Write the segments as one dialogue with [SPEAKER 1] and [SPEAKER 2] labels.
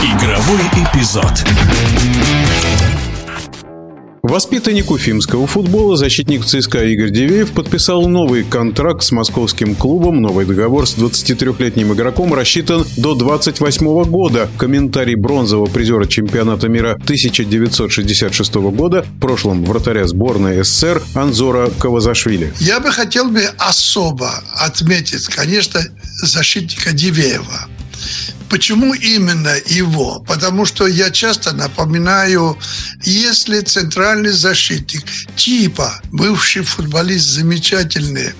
[SPEAKER 1] Игровой эпизод.
[SPEAKER 2] Воспитанник уфимского футбола, защитник ЦСКА Игорь Дивеев подписал новый контракт с московским клубом. Новый договор с 23-летним игроком рассчитан до 28 года. Комментарий бронзового призера чемпионата мира 1966 года, в прошлом вратаря сборной СССР Анзора Кавазашвили.
[SPEAKER 3] Я бы хотел бы особо отметить, конечно, защитника Дивеева. Почему именно его? Потому что я часто напоминаю, если центральный защитник типа бывший футболист замечательный,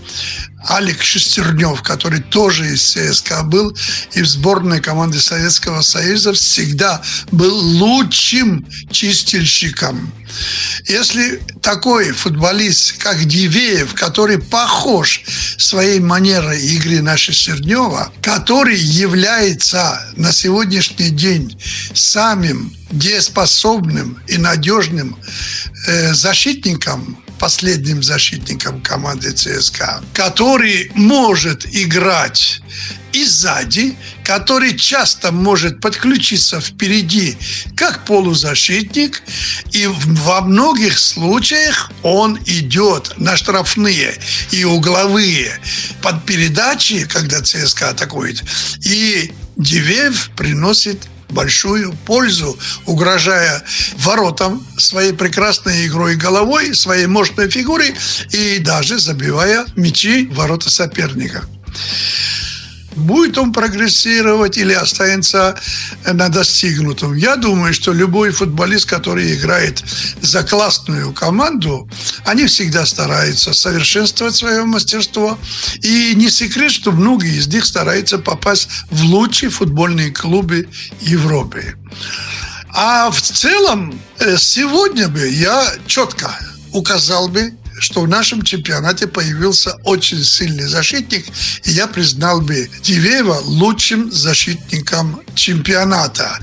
[SPEAKER 3] Алик Шестернев, который тоже из ЦСКА был и в сборной команды Советского Союза всегда был лучшим чистильщиком. Если такой футболист, как Дивеев, который похож своей манерой игры на Шестернева, который является на сегодняшний день самым дееспособным и надежным э, защитником последним защитником команды ЦСКА, который может играть и сзади, который часто может подключиться впереди как полузащитник, и во многих случаях он идет на штрафные и угловые под передачи, когда ЦСКА атакует, и Дивеев приносит большую пользу, угрожая воротам своей прекрасной игрой головой, своей мощной фигурой и даже забивая мячи в ворота соперника. Будет он прогрессировать или останется на достигнутом? Я думаю, что любой футболист, который играет за классную команду, они всегда стараются совершенствовать свое мастерство. И не секрет, что многие из них стараются попасть в лучшие футбольные клубы Европы. А в целом, э, сегодня бы я четко указал бы что в нашем чемпионате появился очень сильный защитник, и я признал бы Дивеева лучшим защитником чемпионата.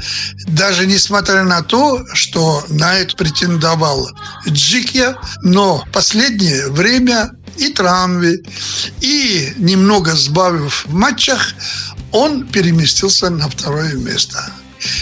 [SPEAKER 3] Даже несмотря на то, что на это претендовал Джикья, но последнее время и травмы, и немного сбавив в матчах, он переместился на второе место.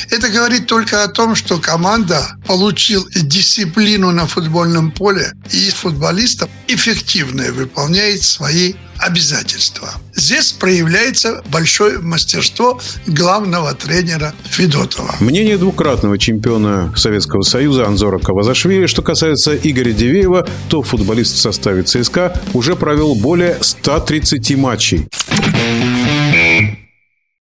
[SPEAKER 3] Это говорит только о том, что команда получила дисциплину на футбольном поле, и футболистов эффективно выполняет свои обязательства. Здесь проявляется большое мастерство главного тренера Федотова.
[SPEAKER 2] Мнение двукратного чемпиона Советского Союза Анзора Кавазашвили, что касается Игоря Дивеева, то футболист в составе ЦСКА уже провел более 130 матчей.